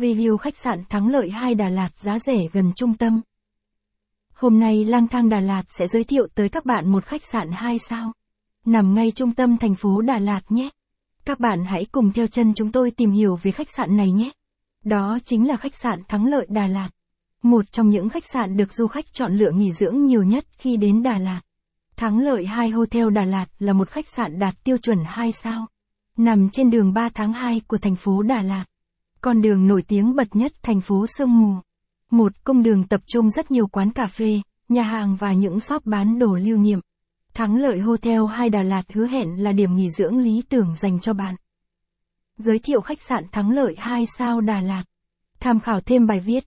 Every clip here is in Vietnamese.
Review khách sạn Thắng Lợi 2 Đà Lạt giá rẻ gần trung tâm. Hôm nay Lang Thang Đà Lạt sẽ giới thiệu tới các bạn một khách sạn 2 sao. Nằm ngay trung tâm thành phố Đà Lạt nhé. Các bạn hãy cùng theo chân chúng tôi tìm hiểu về khách sạn này nhé. Đó chính là khách sạn Thắng Lợi Đà Lạt. Một trong những khách sạn được du khách chọn lựa nghỉ dưỡng nhiều nhất khi đến Đà Lạt. Thắng Lợi 2 Hotel Đà Lạt là một khách sạn đạt tiêu chuẩn 2 sao. Nằm trên đường 3 tháng 2 của thành phố Đà Lạt. Con đường nổi tiếng bật nhất thành phố Sương Mù. Một cung đường tập trung rất nhiều quán cà phê, nhà hàng và những shop bán đồ lưu niệm. Thắng lợi Hotel hai Đà Lạt hứa hẹn là điểm nghỉ dưỡng lý tưởng dành cho bạn. Giới thiệu khách sạn Thắng lợi 2 sao Đà Lạt. Tham khảo thêm bài viết.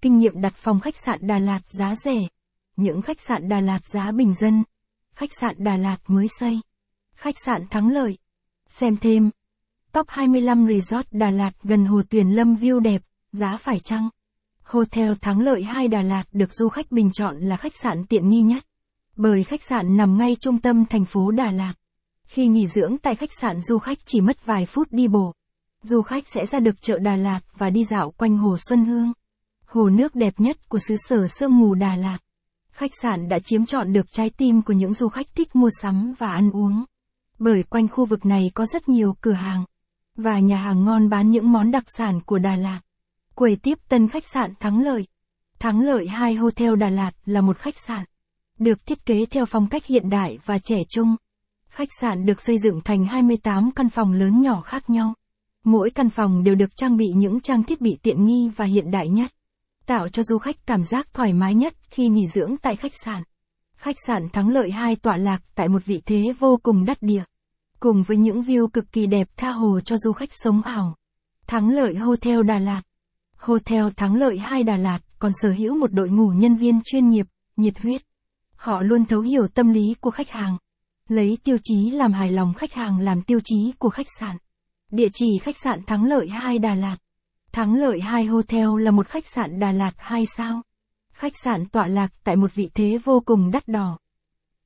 Kinh nghiệm đặt phòng khách sạn Đà Lạt giá rẻ. Những khách sạn Đà Lạt giá bình dân. Khách sạn Đà Lạt mới xây. Khách sạn Thắng lợi. Xem thêm. Top 25 Resort Đà Lạt gần Hồ Tuyền Lâm view đẹp, giá phải chăng? Hotel Thắng Lợi 2 Đà Lạt được du khách bình chọn là khách sạn tiện nghi nhất. Bởi khách sạn nằm ngay trung tâm thành phố Đà Lạt. Khi nghỉ dưỡng tại khách sạn du khách chỉ mất vài phút đi bộ. Du khách sẽ ra được chợ Đà Lạt và đi dạo quanh Hồ Xuân Hương. Hồ nước đẹp nhất của xứ sở sương mù Đà Lạt. Khách sạn đã chiếm trọn được trái tim của những du khách thích mua sắm và ăn uống. Bởi quanh khu vực này có rất nhiều cửa hàng và nhà hàng ngon bán những món đặc sản của Đà Lạt. Quầy tiếp tân khách sạn Thắng Lợi. Thắng Lợi 2 Hotel Đà Lạt là một khách sạn được thiết kế theo phong cách hiện đại và trẻ trung. Khách sạn được xây dựng thành 28 căn phòng lớn nhỏ khác nhau. Mỗi căn phòng đều được trang bị những trang thiết bị tiện nghi và hiện đại nhất, tạo cho du khách cảm giác thoải mái nhất khi nghỉ dưỡng tại khách sạn. Khách sạn Thắng Lợi 2 tọa lạc tại một vị thế vô cùng đắt địa cùng với những view cực kỳ đẹp tha hồ cho du khách sống ảo. Thắng lợi Hotel Đà Lạt Hotel Thắng lợi 2 Đà Lạt còn sở hữu một đội ngũ nhân viên chuyên nghiệp, nhiệt huyết. Họ luôn thấu hiểu tâm lý của khách hàng. Lấy tiêu chí làm hài lòng khách hàng làm tiêu chí của khách sạn. Địa chỉ khách sạn Thắng lợi 2 Đà Lạt. Thắng lợi 2 Hotel là một khách sạn Đà Lạt 2 sao. Khách sạn tọa lạc tại một vị thế vô cùng đắt đỏ